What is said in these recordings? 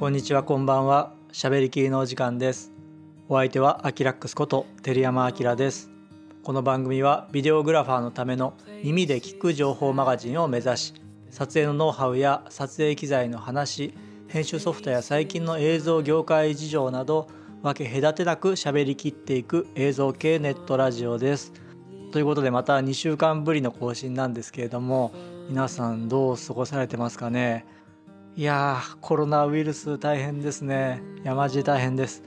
こんにちはこんばんは。しゃべりきりのお時間です。お相手はアキラックスこと照山明です。この番組はビデオグラファーのための耳で聞く情報マガジンを目指し撮影のノウハウや撮影機材の話編集ソフトや最近の映像業界事情など分け隔てなく喋りきっていく映像系ネットラジオです。ということでまた2週間ぶりの更新なんですけれども皆さんどう過ごされてますかね？いやーコロナウイルス大変ですね。山地大変です。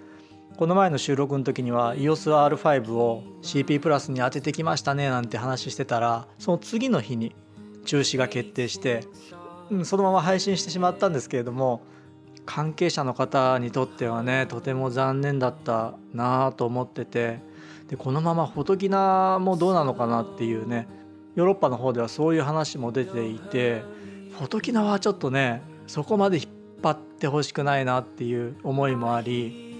この前の収録の時には EOSR5 を CP プラスに当ててきましたねなんて話してたらその次の日に中止が決定して、うん、そのまま配信してしまったんですけれども関係者の方にとってはねとても残念だったなと思っててでこのままフォトキナもどうなのかなっていうねヨーロッパの方ではそういう話も出ていてフォトキナはちょっとねそこまで引っ張ってほしくないなっていう思いもあり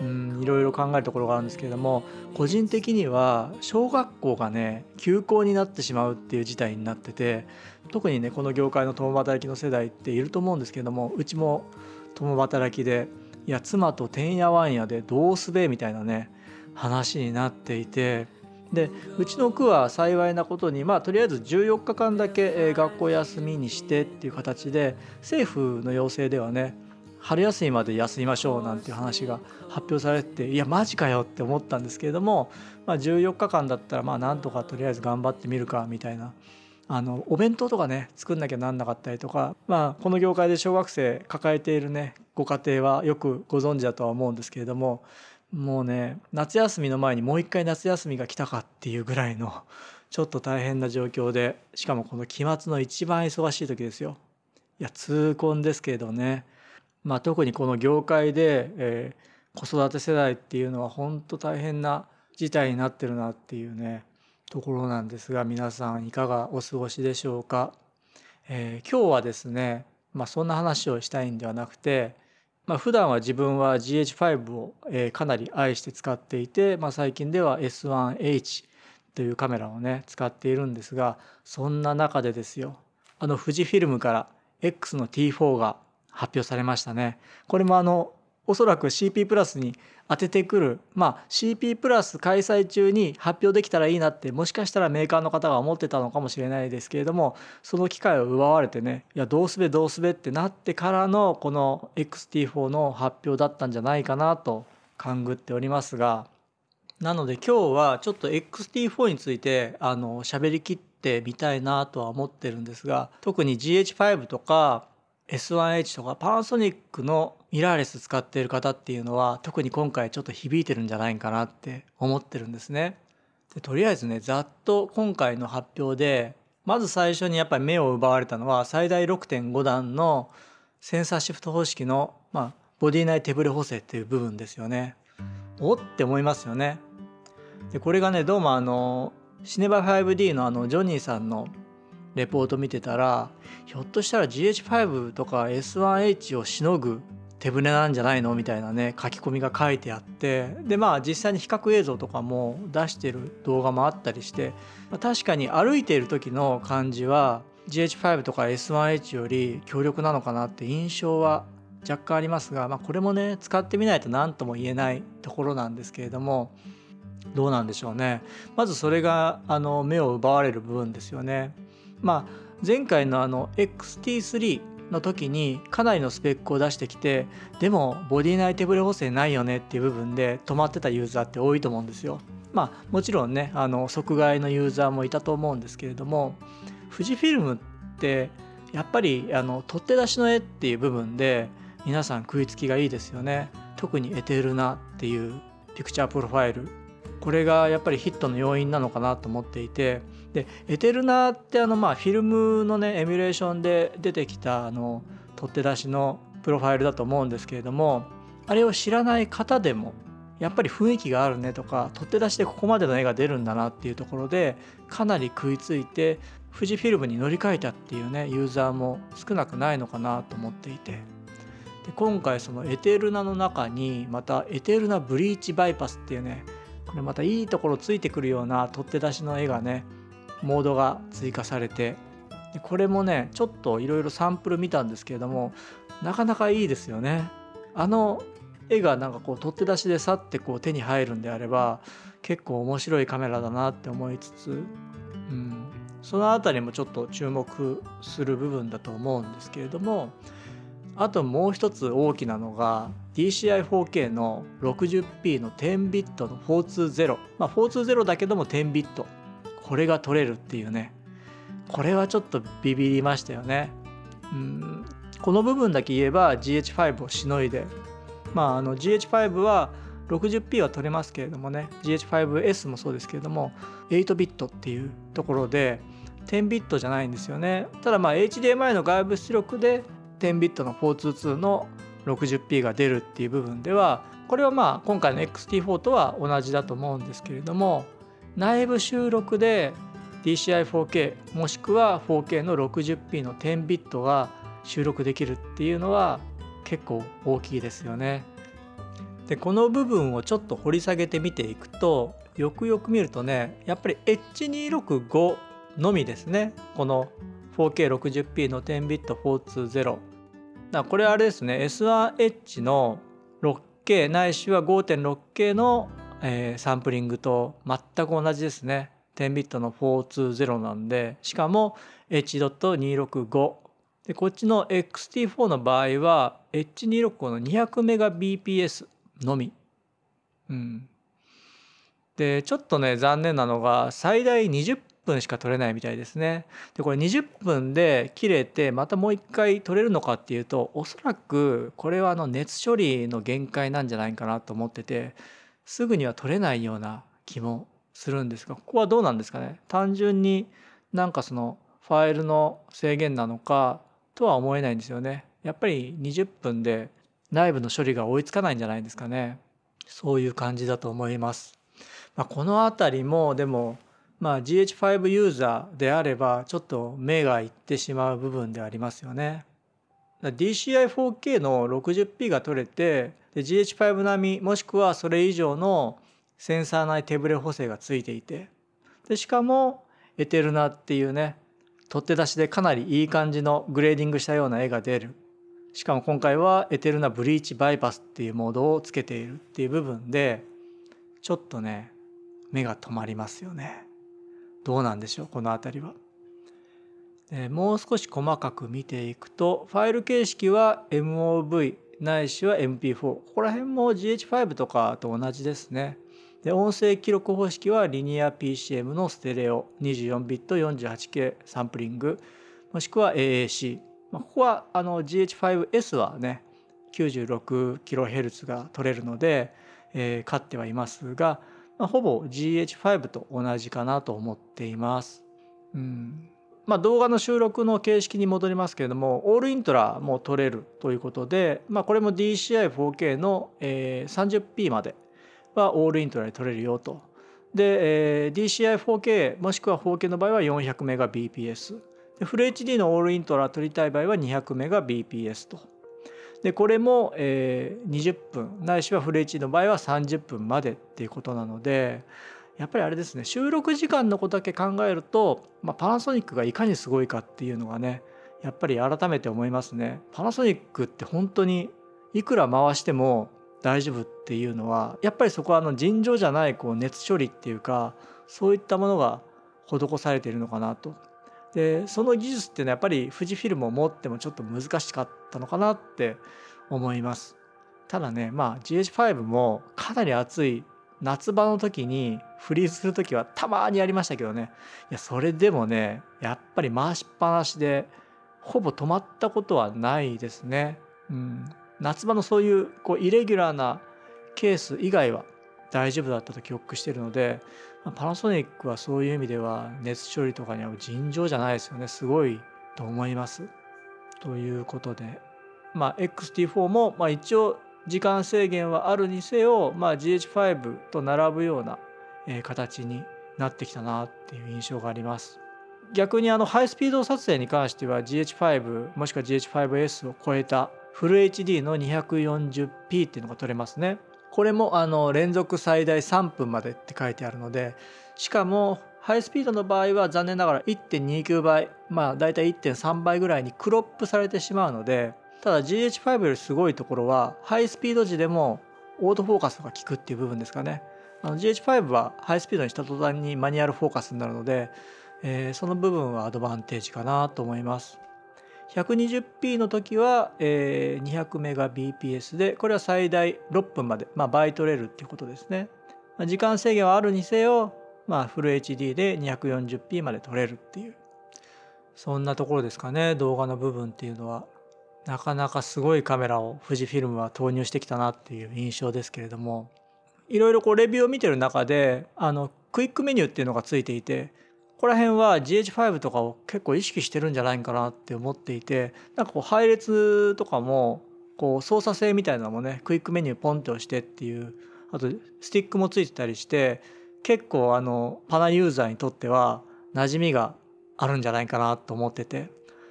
うんいろいろ考えるところがあるんですけれども個人的には小学校がね休校になってしまうっていう事態になってて特にねこの業界の共働きの世代っていると思うんですけれどもうちも共働きでいや妻とてんやわんやでどうすべみたいなね話になっていてでうちの区は幸いなことにまあとりあえず14日間だけ学校休みにしてっていう形で政府の要請ではね春休みまで休みましょうなんていう話が発表されていやマジかよって思ったんですけれども、まあ、14日間だったらまあなんとかとりあえず頑張ってみるかみたいなあのお弁当とかね作んなきゃなんなかったりとか、まあ、この業界で小学生抱えているねご家庭はよくご存知だとは思うんですけれどももうね夏休みの前にもう一回夏休みが来たかっていうぐらいのちょっと大変な状況でしかもこの期末の一番忙しい時ですよ。いや痛恨ですけどね、まあ、特にこの業界で、えー、子育て世代っていうのは本当大変な事態になってるなっていうねところなんですが皆さんいかがお過ごしでしょうか。えー、今日はですね、まあ、そんな話をしたいんではなくてまあ、普段は自分は GH5 を、えかなり愛して使っていて、まあ、最近では S1H というカメラをね使っているんですがそんな中でですよあの富士フィルムから X の T4 が発表されましたね。これもあのおそらく CP プラスに当ててくる。まあ CP プラス開催中に発表できたらいいなってもしかしたらメーカーの方が思ってたのかもしれないですけれどもその機会を奪われてねいやどうすべどうすべってなってからのこの XT4 の発表だったんじゃないかなと勘ぐっておりますが。なので今日はちょっと XT4 についてあの喋りきってみたいなとは思ってるんですが特に GH5 とか S1H とかパナソニックのミラーレス使っている方っていうのは特に今回ちょっと響いてるんじゃないかなって思ってるんですね。でとりあえずねざっと今回の発表でまず最初にやっぱり目を奪われたのは最大6.5段のセンサーシフト方式の、まあ、ボディ内手ブレ補正っていう部分ですよね。おって思いますよね。でこれがねどうもあのシネバ 5D のあのジョニーさんのレポート見てたらひょっとしたら GH5 とか S1H をしのぐ手舟なんじゃないのみたいなね書き込みが書いてあってでまあ実際に比較映像とかも出してる動画もあったりして、まあ、確かに歩いている時の感じは GH5 とか S1H より強力なのかなって印象は若干ありますが、まあ、これもね使ってみないと何とも言えないところなんですけれどもどうなんでしょうねまずそれがあの目を奪われる部分ですよね。まあ、前回のあの XT3 の時にかなりのスペックを出してきてでもボディ内手ブレ補正ないよねっていう部分で止まってたユーザーって多いと思うんですよ。まあもちろんねあの即買いのユーザーもいたと思うんですけれども富士フィルムってやっぱりあの撮って出しの絵っていう部分で皆さん食いつきがいいですよね。特にエテルナっていうピクチャープロファイルこれがやっぱりヒットの要因なのかなと思っていてでエテルナってあのまあフィルムのねエミュレーションで出てきたあの撮って出しのプロファイルだと思うんですけれどもあれを知らない方でもやっぱり雰囲気があるねとか撮って出しでここまでの絵が出るんだなっていうところでかなり食いついて富士フィルムに乗り換えたっていうねユーザーも少なくないのかなと思っていて。で今回そのエテルナの中にまたエテルナブリーチバイパスっていうねこれまたいいところついてくるような取っ手出しの絵がねモードが追加されてでこれもねちょっといろいろサンプル見たんですけれどもなかなかいいですよね。あの絵がなんかこう取って出しでさってこう手に入るんであれば結構面白いカメラだなって思いつつ、うん、その辺りもちょっと注目する部分だと思うんですけれどもあともう一つ大きなのが DCI4K の 60p の10ビットの420まあ420だけども10ビット。これが撮れるっていうね。これはちょっとビビりましたよね。うん。この部分だけ言えば GH5 をしのいで。まああの GH5 は 60p は取れますけれどもね。GH5S もそうですけれども8ビットっていうところで10ビットじゃないんですよね。ただまあ HDMI の外部出力で10ビットの422の 60p が出るっていう部分ではこれはまあ今回の XT4 とは同じだと思うんですけれども内部収録で DCI4K もしくは 4K の 60p の10ビットが収録できるっていうのは結構大きいですよね。でこの部分をちょっと掘り下げて見ていくとよくよく見るとねやっぱり H265 のみですねこの 4K60p の10ビット420だこれあれですね S1H の 6K ないしは 5.6K の、えー、サンプリングと全く同じですね。10ビットの420なんでしかも H.265 でこっちの XT4 の場合は H265 の 200Mbps のみ。うん、でちょっとね残念なのが最大20分しか取れないみたいですね。でこれ20分で切れてまたもう一回取れるのかっていうとおそらくこれはあの熱処理の限界なんじゃないかなと思っててすぐには取れないような気もするんですがここはどうなんですかね？単純になんかそのファイルの制限なのかとは思えないんですよね。やっぱり20分で内部の処理が追いつかないんじゃないですかね。そういう感じだと思います。まあ、この辺りもでもまあ、GH5 ユーザーであればちょっと目がいってしまう部分でありますよね。DCI4K の 60p が取れてで GH5 並みもしくはそれ以上のセンサー内手ブレ補正がついていてでしかも ETERNA っていうね取って出しでかなりいい感じのグレーディングしたような絵が出るしかも今回は ETERNA BLEACH BYPASS っていうモードをつけているっていう部分でちょっとね目が止まりますよね。どうなんでしょうこの辺りは。もう少し細かく見ていくとファイル形式は MOV ないしは MP4 ここら辺も GH5 とかと同じですね。で音声記録方式はリニア PCM のステレオ24ビット 48K サンプリングもしくは AAC、ここはあの GH5S はね 96kHz が取れるので、えー、勝ってはいますがまあ、ほぼ GH5 と同じかなと思っています。うんまあ、動画の収録の形式に戻りますけれどもオールイントラも撮れるということで、まあ、これも DCI4K の、えー、30p まではオールイントラで撮れるよと。で、えー、DCI4K もしくは 4K の場合は 400Mbps フル HD のオールイントラ撮りたい場合は 200Mbps と。でこれも、えー、20分ないしはフル HD の場合は30分までっていうことなのでやっぱりあれですね収録時間のことだけ考えると、まあ、パナソニックがいかにすごいかっていうのがねやっぱり改めて思いますね。パナソニックって本当にいくら回しても大丈夫っていうのはやっぱりそこはあの尋常じゃないこう熱処理っていうかそういったものが施されているのかなとでその技術っていうのはやっぱり富士フィルムを持ってもちょっと難しかったのかなって思います。ただねまあ GH5 もかなり暑い夏場の時にフリーズする時はたまにありましたけどね。いやそれでもねやっぱり回しっぱなしでほぼ止まったことはないですね、うん、夏場のそういうこうイレギュラーなケース以外は大丈夫だったと記憶してるのでパナソニックはそういう意味では熱処理とかには尋常じゃないですよねすごいと思います。ということで、まあ、XT4 もまあ一応時間制限はあるにせよ、まあ、GH5 と並ぶような形になってきたなっていう印象があります。逆にあのハイスピード撮影に関しては GH5 もしくは GH5S を超えたフル HD の 240p っていうのが撮れますね。これもあの連続最大3分までって書いてあるのでしかもハイスピードの場合は残念ながら1.29倍まあ大体1.3倍ぐらいにクロップされてしまうのでただ GH5 よりすごいところはハイスピード時でもオートフォーカスが効くっていう部分ですかね。GH5 はハイスピードにした途端にマニュアルフォーカスになるので、えー、その部分はアドバンテージかなと思います。120p の時は、えー、200Mbps でこれは最大6分まで、まあ、倍取れるっていうことですね。ま時間制限はあるにせよ、まあ、フル HD で 240p まで撮れるっていう。そんなところですかね動画の部分っていうのは。なかなかすごいカメラを富士フィルムは投入してきたなっていう印象ですけれども。いろいろこうレビューを見てる中であのクイックメニューっていうのがついていてここら辺は GH5 とかを結構意識してるんじゃないかなって思っていてなんかこう配列とかもこう操作性みたいなのもねクイックメニューポンって押してっていうあとスティックもついてたりして結構あのパナユーザーにとっては馴染みがあるんじゃないかなと思ってて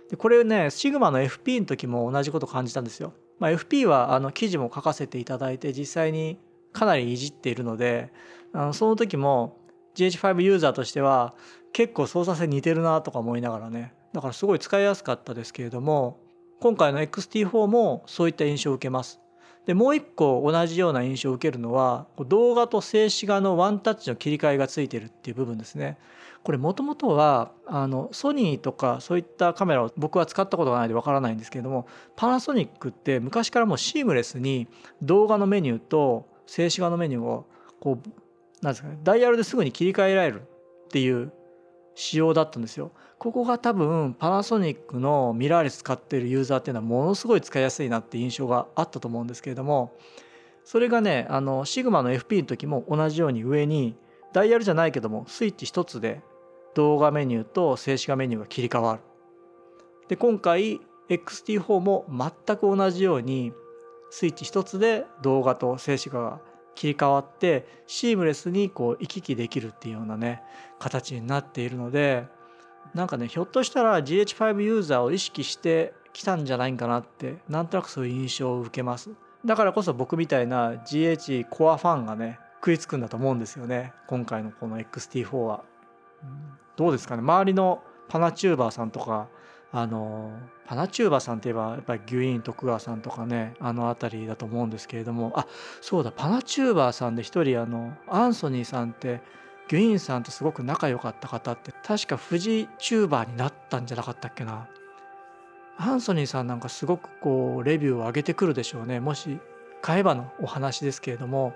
でこれねシグマの FP の時も同じこと感じたんですよ。まあ、FP はあの記事も書かせていただいて実際にかなりいじっているのであのその時も GH5 ユーザーとしては結構操作性似てるなとか思いながらねだからすごい使いやすかったですけれども今回の XT4 もそういった印象を受けます。でもう一個同じような印象を受けるのは動画と静止画のワンタッチの切り替えがついてるっていう部分ですね。これもともとはあのソニーとかそういったカメラを僕は使ったことがないでわからないんですけれどもパナソニックって昔からもうシームレスに動画のメニューと静止画のメニューをこうなんですかねダイヤルですぐに切り替えられるっていう仕様だったんですよ。ここが多分パナソニックのミラーレス使ってるユーザーっていうのはものすごい使いやすいなって印象があったと思うんですけれどもそれがねあのシグマの FP の時も同じように上にダイヤルじゃないけどもスイッチ一つで動画メニューと静止画メニューが切り替わる。で今回 XT4 も全く同じようにスイッチ一つで動画と静止画が切り替わってシームレスにこう行き来できるっていうようなね形になっているのでなんかねひょっとしたら GH5 ユーザーを意識してきたんじゃないかなってなんとなくそういう印象を受けます。だからこそ僕みたいな GH コアファンがね食いつくんだと思うんですよね。今回のこの XT4 は。どうですかね。周りのパナチューバーさんとかあのパナチューバーさんといえばやっぱりギュイーン徳川さんとかねあの辺りだと思うんですけれども。あそうだパナチューバーさんで一人あのアンソニーさんってギュイーンさんとすごく仲良かった方って確か富士チューバーになったんじゃなかったっけな。アンソニーさんなんかすごくこうレビューを上げてくるでしょうね。もし買えばのお話ですけれども。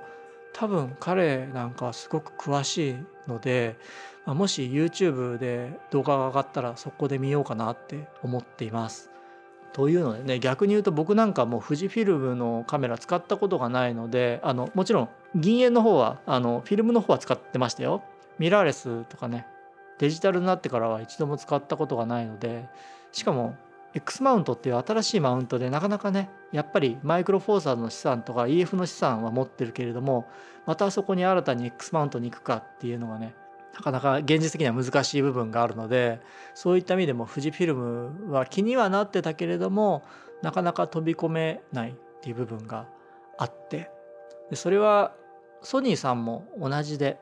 多分彼なんかすごく詳しいのでま、もし YouTube で動画が上がったらそこで見ようかなって思っています。というのでね逆に言うと僕なんかもう富士フィルムのカメラ使ったことがないのであのもちろん銀塩の方はあのフィルムの方は使ってましたよ。ミラーレスとかねデジタルになってからは一度も使ったことがないのでしかも X マウントっていう新しいマウントでなかなかねやっぱりマイクロフォーサーズの資産とか EF の資産は持ってるけれどもまたそこに新たに X マウントに行くかっていうのがねなかなか現実的には難しい部分があるのでそういった意味でも富士フィルムは気にはなってたけれどもなかなか飛び込めないっていう部分があってでそれはソニーさんも同じで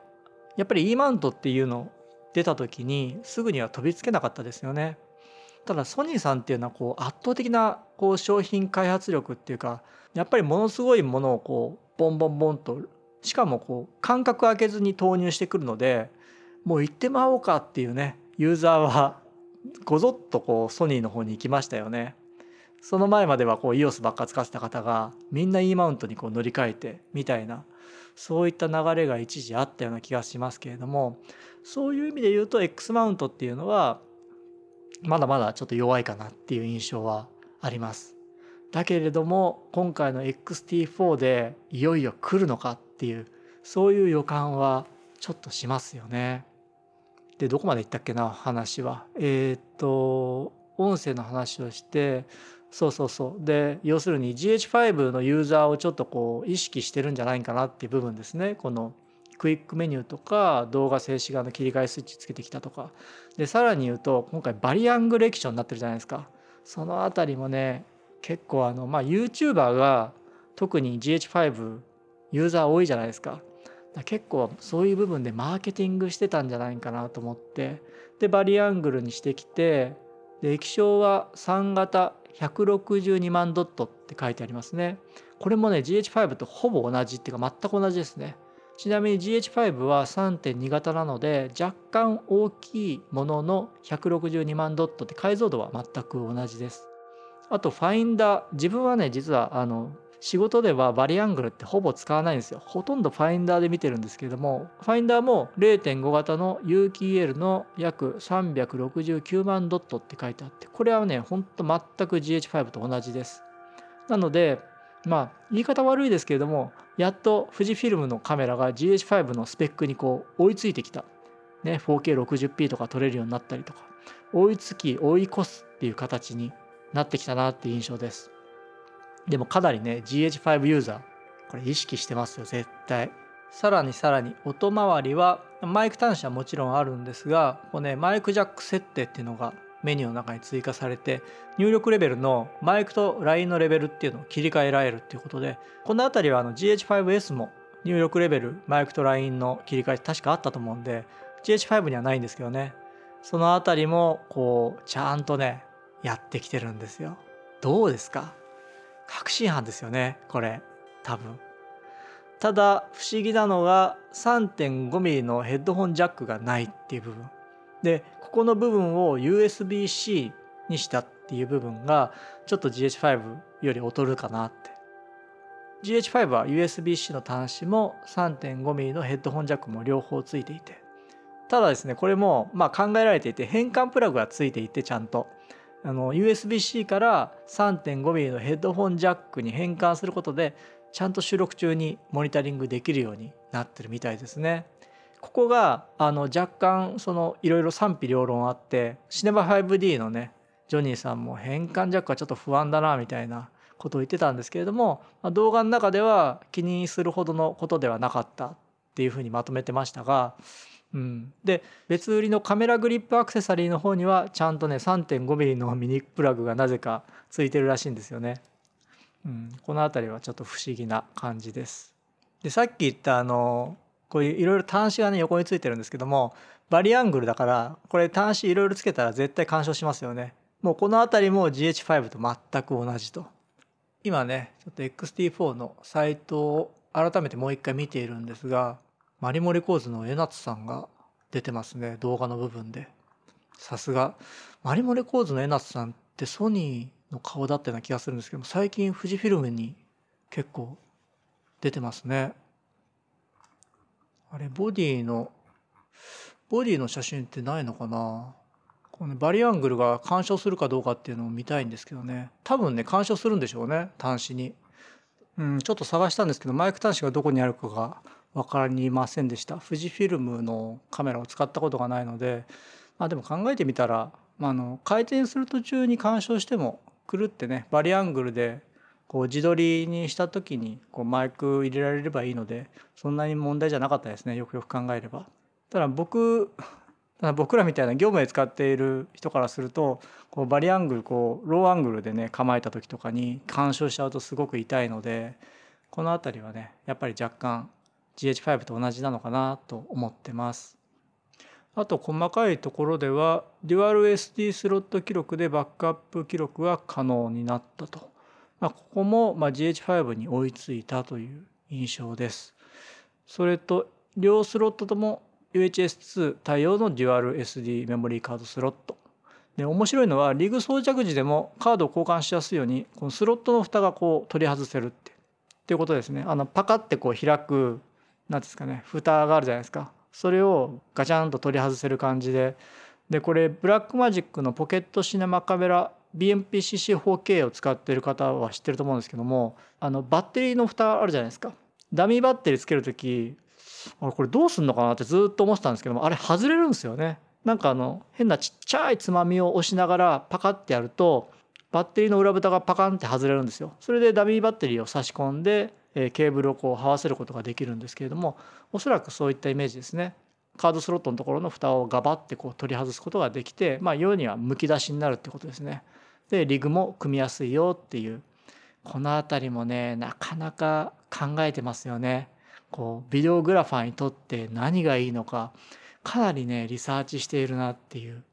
やっぱり E マウントっていうの出た時にすぐには飛びつけなかったですよね。ただソニーさんっていうのはこう圧倒的なこう商品開発力っていうかやっぱりものすごいものをこうボンボンボンとしかもこう間隔空けずに投入してくるのでもう行ってまおうかっていうねユーザーはごぞっとこうソニーの方に行きましたよね。その前まではこう EOS ばっか使ってた方がみんな E マウントにこう乗り換えてみたいなそういった流れが一時あったような気がしますけれどもそういう意味で言うと X マウントっていうのはまだまだちょっと弱いかなっていう印象はあります。だけれども今回の XT4 でいよいよ来るのかっていうそういう予感はちょっとしますよね。でどこまで行ったっけな話はえっ、と音声の話をしてそうそうそうで要するに GH5 のユーザーをちょっとこう意識してるんじゃないかなっていう部分ですねこのクイックメニューとか動画静止画の切り替えスイッチつけてきたとか。でさらに言うと今回バリアングレクションになってるじゃないですか。その辺りもね結構あのまあ YouTuber が特に GH5 ユーザー多いじゃないですか。結構そういう部分でマーケティングしてたんじゃないかなと思って。でバリアングルにしてきて液晶は3型162万ドットって書いてありますね。これもね GH5 とほぼ同じっていうか全く同じですね。ちなみに GH5 は3.2型なので若干大きいものの162万ドットって解像度は全く同じです。あとファインダー自分はね実はあの仕事ではバリアングルってほぼ使わないんですよ。ほとんどファインダーで見てるんですけれどもファインダーも0.5型の有機 EL の約369万ドットって書いてあってこれはねほんと全く GH5 と同じです。なのでまあ言い方悪いですけれどもやっと富士フィルムのカメラが GH5 のスペックにこう追いついてきた、ね、4K60p とか撮れるようになったりとか追いつき追い越すっていう形になってきたなっていう印象です。でもかなりね GH5 ユーザーこれ意識してますよ絶対。さらにさらに音回りはマイク端子はもちろんあるんですがこう、ね、マイクジャック設定っていうのがメニューの中に追加されて入力レベルのマイクと LINE のレベルっていうのを切り替えられるっていうことでこの辺りはあの GH5S も入力レベルマイクと LINE の切り替え確かあったと思うんで GH5 にはないんですけどね。その辺りもこうちゃんとねやってきてるんですよ。どうですか？確信犯ですよねこれ。多分。ただ不思議なのが 3.5mm のヘッドホンジャックがないっていう部分。でここの部分を USB-C にしたっていう部分がちょっと GH5 より劣るかなって。GH5 は USB-C の端子も 3.5mm のヘッドホンジャックも両方ついていて。ただですねこれもま考えられていて変換プラグがついていてちゃんと。USB-C から 3.5mm のヘッドホンジャックに変換することでちゃんと収録中にモニタリングできるようになってるみたいですね。ここがあの若干そのいろいろ賛否両論あってシネマ 5D のねジョニーさんも変換ジャックはちょっと不安だなみたいなことを言ってたんですけれども、まあ、動画の中では気にするほどのことではなかったっていうふうにまとめてましたがうん、で別売りのカメラグリップアクセサリーの方にはちゃんとね 3.5mm のミニプラグがなぜかついてるらしいんですよね。うん、この辺りはちょっと不思議な感じです。でさっき言ったあのこういういろいろ端子がね横についてるんですけどもバリアングルだからこれ端子いろいろつけたら絶対干渉しますよね。もうこの辺りも GH5 と全く同じと。今ねちょっと XT4 のサイトを改めてもう一回見ているんですがマリモレコーズの江夏さんが出てますね動画の部分でさすがマリモレコーズの江夏さんってソニーの顔だったような気がするんですけども最近富士フィルムに結構出てますねあれボディのボディの写真ってないのかな？このバリアングルが干渉するかどうかっていうのを見たいんですけどね。多分ね干渉するんでしょうね端子に。うんちょっと探したんですけどマイク端子がどこにあるかが分かりませんでした。富士フィルムのカメラを使ったことがないので、まあ、でも考えてみたら、まあ、あの回転する途中に干渉してもくるってねバリアングルでこう自撮りにした時にこうマイク入れられればいいのでそんなに問題じゃなかったですねよくよく考えれば。ただ僕ただ僕らみたいな業務で使っている人からするとこうバリアングルこうローアングルでね構えた時とかに干渉しちゃうとすごく痛いのでこの辺りはねやっぱり若干 GH5 と同じなのかなと思ってます。あと細かいところではデュアル SD スロット記録でバックアップ記録が可能になったと。まあ、ここもま GH5 に追いついたという印象です。それと両スロットとも UHS-2 対応のデュアル SD メモリーカードスロット。で面白いのはリグ装着時でもカードを交換しやすいようにこのスロットの蓋がこう取り外せるってっていうことですね。あのパカってこう開く何ですかね蓋があるじゃないですかそれをガチャンと取り外せる感じででこれブラックマジックのポケットシネマカメラ BMPCC4K を使ってる方は知ってると思うんですけどもあのバッテリーの蓋あるじゃないですかダミーバッテリーつける時あれこれどうすんのかなってずっと思ってたんですけどもあれ外れるんですよねなんかあの変なちっちゃいつまみを押しながらパカッてやるとバッテリーの裏蓋がパカンって外れるんですよそれでダミーバッテリーを差し込んでケーブルをこう這わせることができるんですけれどもおそらくそういったイメージですね。カードスロットのところの蓋をガバってこう取り外すことができて、まあ、世にはむき出しになるってことですね。でリグも組みやすいよっていうこの辺りもねなかなか考えてますよね。こうビデオグラファーにとって何がいいのかかなりねリサーチしているなっていう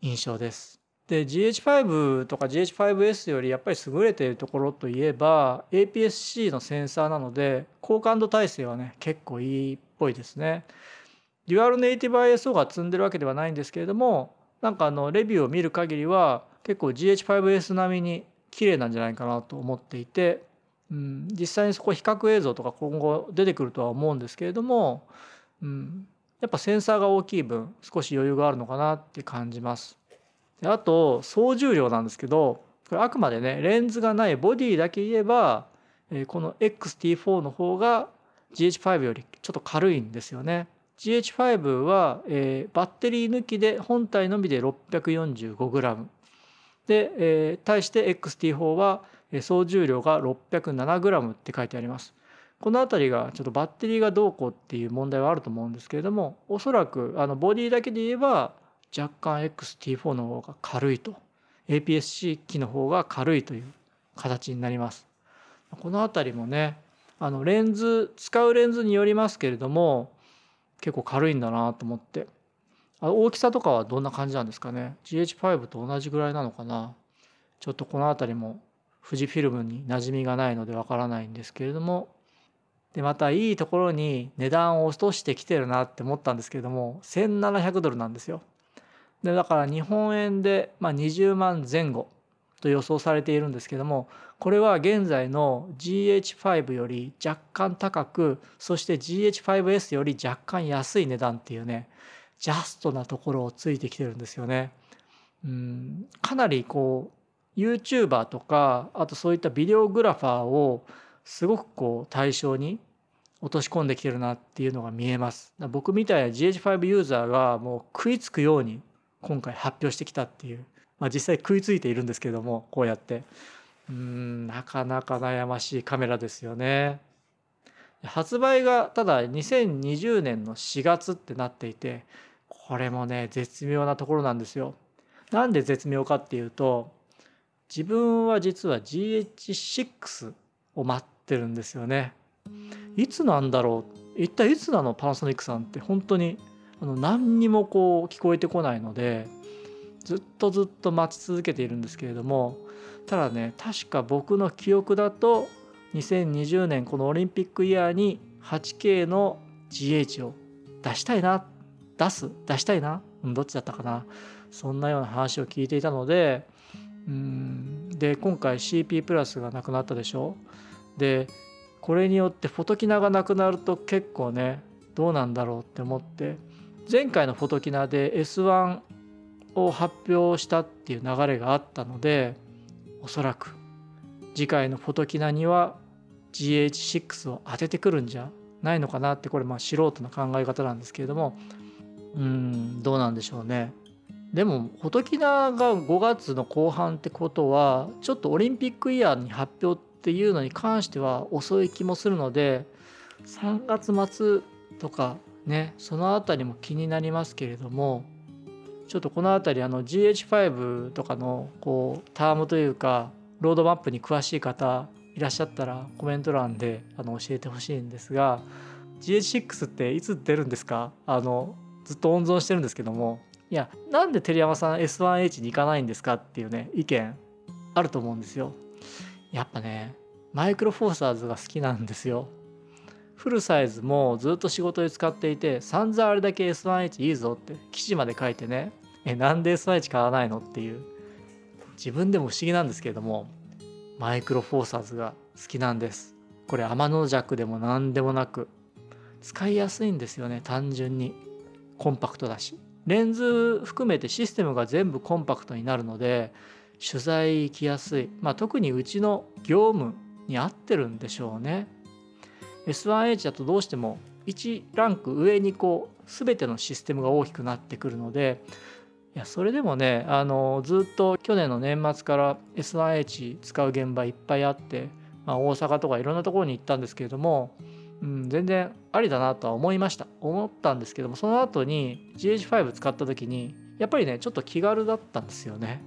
印象です。で GH5 とか GH5S よりやっぱり優れているところといえば APS-C のセンサーなので高感度耐性はね結構いいっぽいですね。デュアルネイティブ ISO が積んでるわけではないんですけれどもなんかあのレビューを見る限りは結構 GH5S 並みに綺麗なんじゃないかなと思っていて、うん、実際にそこ比較映像とか今後出てくるとは思うんですけれども、うん、やっぱセンサーが大きい分少し余裕があるのかなって感じます。であと総重量なんですけどこれあくまでねレンズがないボディだけ言えばこの XT4 の方が GH5 よりちょっと軽いんですよね。GH5 は、えー、バッテリー抜きで本体のみで 645g で、えー、対して XT4 は総重量が 607g って書いてあります。この辺りがちょっとバッテリーがどうこうっていう問題はあると思うんですけれどもおそらくあのボディだけで言えば若干 XT4 の方が軽いと APS-C 機の方が軽いという形になります。この辺りもねあのレンズ使うレンズによりますけれども結構軽いんだなと思ってあ大きさとかはどんな感じなんですかね？GH5 と同じぐらいなのかな？ちょっとこの辺りも富士フィルムに馴染みがないのでわからないんですけれども。でまたいいところに値段を落としてきてるなって思ったんですけれども1700ドルなんですよ。でだから日本円で、まあ、20万前後と予想されているんですけどもこれは現在の GH5 より若干高くそして GH5S より若干安い値段っていうねジャストなところをついてきてるんですよね。うんかなりこう YouTuber とかあとそういったビデオグラファーをすごくこう対象に落とし込んできてるなっていうのが見えます。僕みたいな GH5 ユーザーがもう食いつくように今回発表してきたっていう、まあ、実際食いついているんですけどもこうやってうんなかなか悩ましいカメラですよね。発売がただ2020年の4月ってなっていてこれもね絶妙なところなんですよ。なんで絶妙かっていうと自分は実は GH6 を待ってるんですよね。いつなんだろう？一体いつなの？パナソニックさんって本当にあの何にもこう聞こえてこないのでずっとずっと待ち続けているんですけれどもただね確か僕の記憶だと2020年このオリンピックイヤーに 8K の GH を出したいなっ出す出したいな。うんどっちだったかな。そんなような話を聞いていたのでうんで今回 CP プラスがなくなったでしょ。でこれによってフォトキナがなくなると結構ねどうなんだろうって思って前回のフォトキナで S1 を発表したっていう流れがあったのでおそらく次回のフォトキナには GH6 を当ててくるんじゃないのかなってこれまあ素人の考え方なんですけれどもうんどうなんでしょうね。でもフォトキナが5月の後半ってことはちょっとオリンピックイヤーに発表っていうのに関しては遅い気もするので3月末とかねその辺りも気になりますけれどもちょっとこの辺りあの GH5 とかのこうタームというかロードマップに詳しい方いらっしゃったらコメント欄であの教えてほしいんですが GH6 っていつ出るんですか？あのずっと温存してるんですけどもいやなんで照山さん S1H に行かないんですかっていうね意見あると思うんですよ。やっぱねマイクロフォーサーズが好きなんですよ。フルサイズもずっと仕事で使っていて散々あれだけ S1H いいぞって記事まで書いてねえなんで S1H 買わないのっていう自分でも不思議なんですけれどもマイクロフォーサーズが好きなんですこれ天の弱でも何でもなく使いやすいんですよね単純にコンパクトだしレンズ含めてシステムが全部コンパクトになるので取材行きやすい、まあ、特にうちの業務に合ってるんでしょうね。S1H だとどうしても1ランク上にこう全てのシステムが大きくなってくるのでいやそれでもねあのずっと去年の年末から S1H 使う現場いっぱいあって、まあ、大阪とかいろんなところに行ったんですけれども、うん、全然ありだなとは思いました。思ったんですけどもその後に GH5 使った時にやっぱりねちょっと気軽だったんですよね。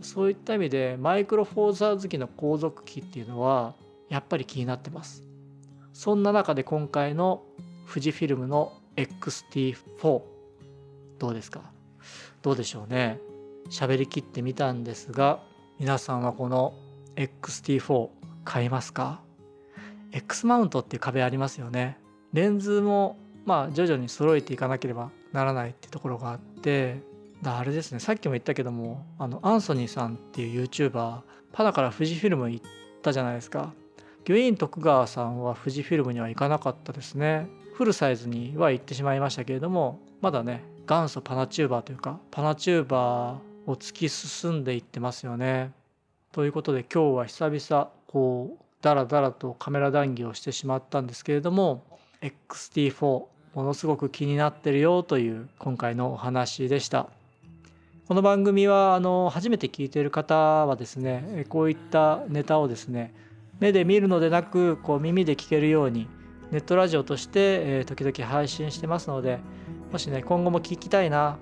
そういった意味でマイクロフォーザー好きの後続機っていうのはやっぱり気になってます。そんな中で今回の富士フィルムの XT4 どうですか？どうでしょうね？喋りきってみたんですが皆さんはこの XT4 買いますか？X マウントっていう壁ありますよね。レンズもまあ徐々に揃えていかなければならないってところがあってだあれですねさっきも言ったけどもあのアンソニーさんっていう YouTuber パナから富士フィルム行ったじゃないですか。ギュイン徳川さんは富士フィルムには行かなかったですね。フルサイズには行ってしまいましたけれどもまだね元祖パナチューバーというかパナチューバーを突き進んでいってますよね。ということで今日は久々こうダラダラとカメラ談義をしてしまったんですけれども XT4 ものすごく気になってるよという今回のお話でした。この番組はあの初めて聞いている方はですねこういったネタをですね目で見るのでなくこう耳で聞けるようにネットラジオとして時々配信してますのでもしね今後も聞きたいな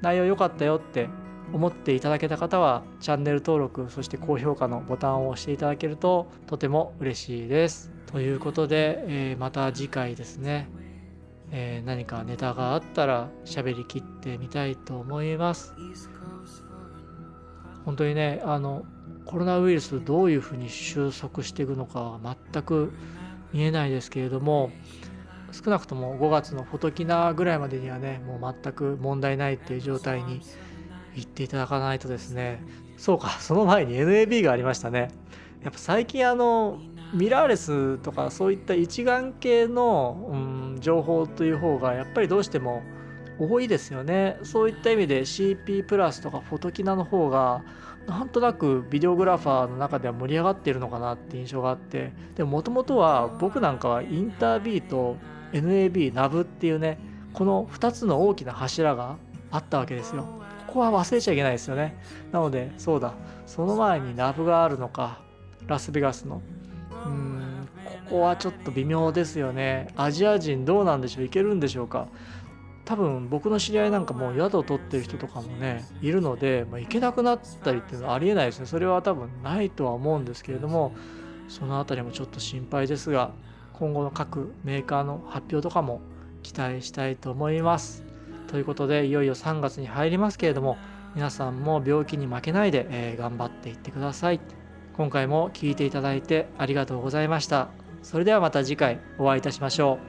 内容良かったよって思っていただけた方はチャンネル登録そして高評価のボタンを押していただけるととても嬉しいです。ということで、えー、また次回ですね、えー、何かネタがあったら喋りきってみたいと思います。本当にねあのコロナウイルスどういうふうに収束していくのかは全く見えないですけれども少なくとも5月のフォトキナぐらいまでにはねもう全く問題ないっていう状態に言っていただかないとですね。そうかその前に NAB がありましたね。やっぱ最近あのミラーレスとかそういった一眼系の、うん、情報という方がやっぱりどうしても多いですよね。そういった意味で CP プラスとかフォトキナの方がなんとなくビデオグラファーの中では盛り上がっているのかなって印象があって。でももともとは僕なんかはインタービーと NAB、NAV っていうねこの2つの大きな柱があったわけですよ。ここは忘れちゃいけないですよね。なのでそうだその前に NAV があるのかラスベガスのうんここはちょっと微妙ですよね。アジア人どうなんでしょう？いけるんでしょうか？多分僕の知り合いなんかもう宿を取ってる人とかもねいるので、まあ、行けなくなったりっていうのはありえないですねそれは多分ないとは思うんですけれどもその辺りもちょっと心配ですが今後の各メーカーの発表とかも期待したいと思います。ということでいよいよ3月に入りますけれども皆さんも病気に負けないで、えー、頑張っていってください。今回も聴いていただいてありがとうございました。それではまた次回お会いいたしましょう。